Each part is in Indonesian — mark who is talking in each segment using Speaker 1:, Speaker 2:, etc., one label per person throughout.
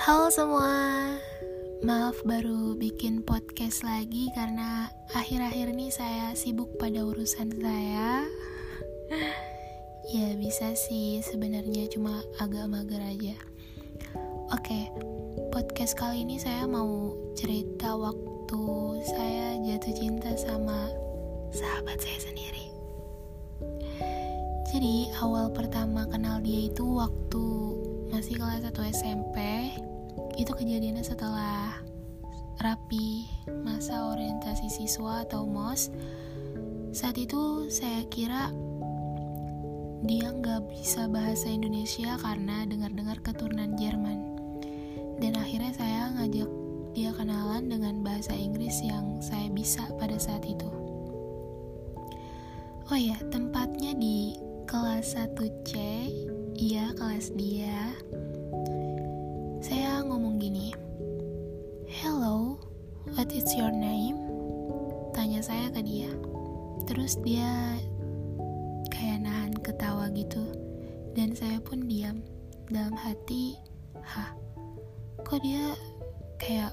Speaker 1: Halo semua, maaf baru bikin podcast lagi karena akhir-akhir ini saya sibuk pada urusan saya. ya bisa sih sebenarnya cuma agak mager aja. Oke, podcast kali ini saya mau cerita waktu saya jatuh cinta sama sahabat saya sendiri. Jadi awal pertama kenal dia itu waktu masih kelas 1 SMP itu kejadiannya setelah rapi masa orientasi siswa atau MOS saat itu saya kira dia nggak bisa bahasa Indonesia karena dengar-dengar keturunan Jerman. Dan akhirnya saya ngajak dia kenalan dengan bahasa Inggris yang saya bisa pada saat itu. Oh ya tempatnya di kelas 1C iya kelas dia Terus dia kayak nahan ketawa gitu. Dan saya pun diam. Dalam hati, hah, kok dia kayak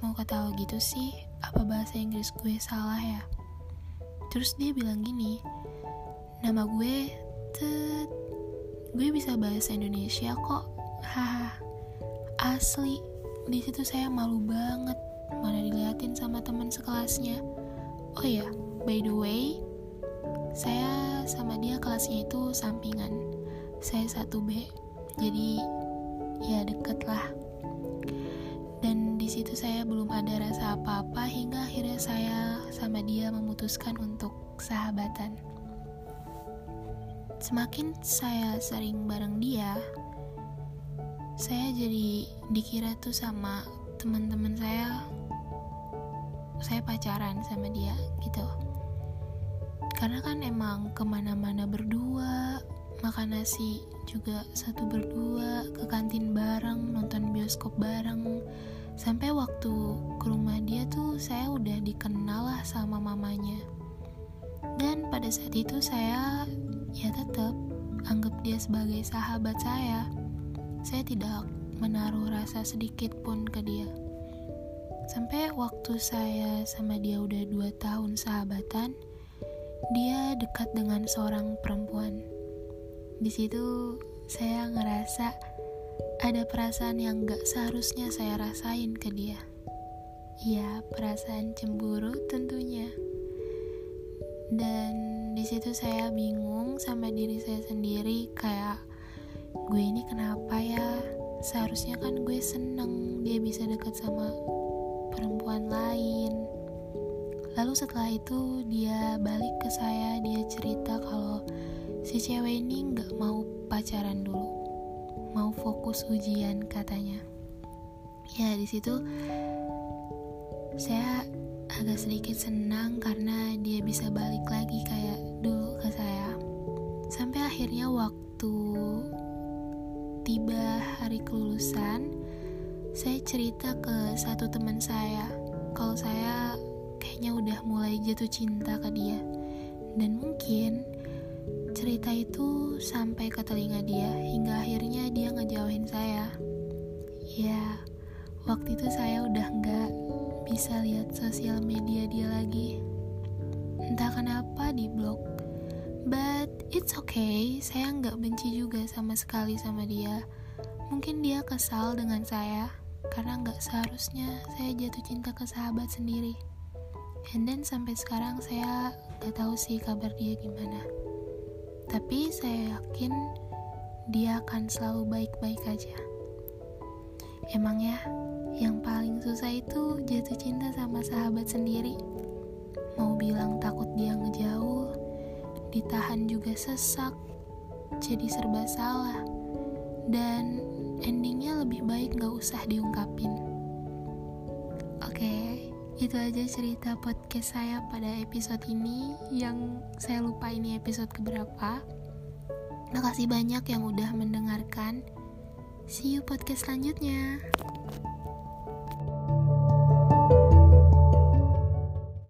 Speaker 1: mau ketawa gitu sih? Apa bahasa Inggris gue salah ya? Terus dia bilang gini, nama gue, tet, gue bisa bahasa Indonesia kok, haha asli di situ saya malu banget mana diliatin sama teman sekelasnya oh ya by the way saya sama dia kelasnya itu sampingan. Saya satu B jadi ya deket lah. Dan di situ saya belum ada rasa apa-apa hingga akhirnya saya sama dia memutuskan untuk sahabatan. Semakin saya sering bareng dia saya jadi dikira tuh sama teman-teman saya saya pacaran sama dia gitu karena kan emang ke mana-mana berdua makan nasi juga satu berdua ke kantin bareng nonton bioskop bareng. Sampai waktu ke rumah dia tuh saya udah dikenal lah sama mamanya. Dan pada saat itu saya ya tetap anggap dia sebagai sahabat saya. Saya tidak menaruh rasa sedikit pun ke dia. Sampai waktu saya sama dia udah dua tahun sahabatan, dia dekat dengan seorang perempuan. Di situ saya ngerasa ada perasaan yang gak seharusnya saya rasain ke dia. Ya, perasaan cemburu tentunya. Dan di situ saya bingung sama diri saya sendiri kayak gue ini kenapa ya seharusnya kan gue seneng dia bisa dekat sama perempuan lain lalu setelah itu dia balik ke saya dia cerita kalau si cewek ini nggak mau pacaran dulu mau fokus ujian katanya. Ya di situ saya agak sedikit senang karena dia bisa balik lagi kayak dulu ke saya. Sampai akhirnya waktu tiba hari kelulusan, saya cerita ke satu teman saya. Kalau saya kayaknya udah mulai jatuh cinta ke dia. Dan mungkin cerita itu sampai ke telinga dia hingga akhirnya dia ngejauhin saya. Ya, waktu itu saya udah nggak bisa lihat sosial media dia lagi. Entah kenapa di blog. But it's okay, saya nggak benci juga sama sekali sama dia. Mungkin dia kesal dengan saya karena nggak seharusnya saya jatuh cinta ke sahabat sendiri. And then sampai sekarang saya nggak tahu sih kabar dia gimana. Tapi saya yakin dia akan selalu baik-baik aja. Emang ya, yang paling susah itu jatuh cinta sama sahabat sendiri. Mau bilang takut dia ngejauh, ditahan juga sesak, jadi serba salah, dan endingnya lebih baik gak usah diungkapin. Itu aja cerita podcast saya pada episode ini yang saya lupa ini episode keberapa. Makasih banyak yang udah mendengarkan. See you podcast selanjutnya.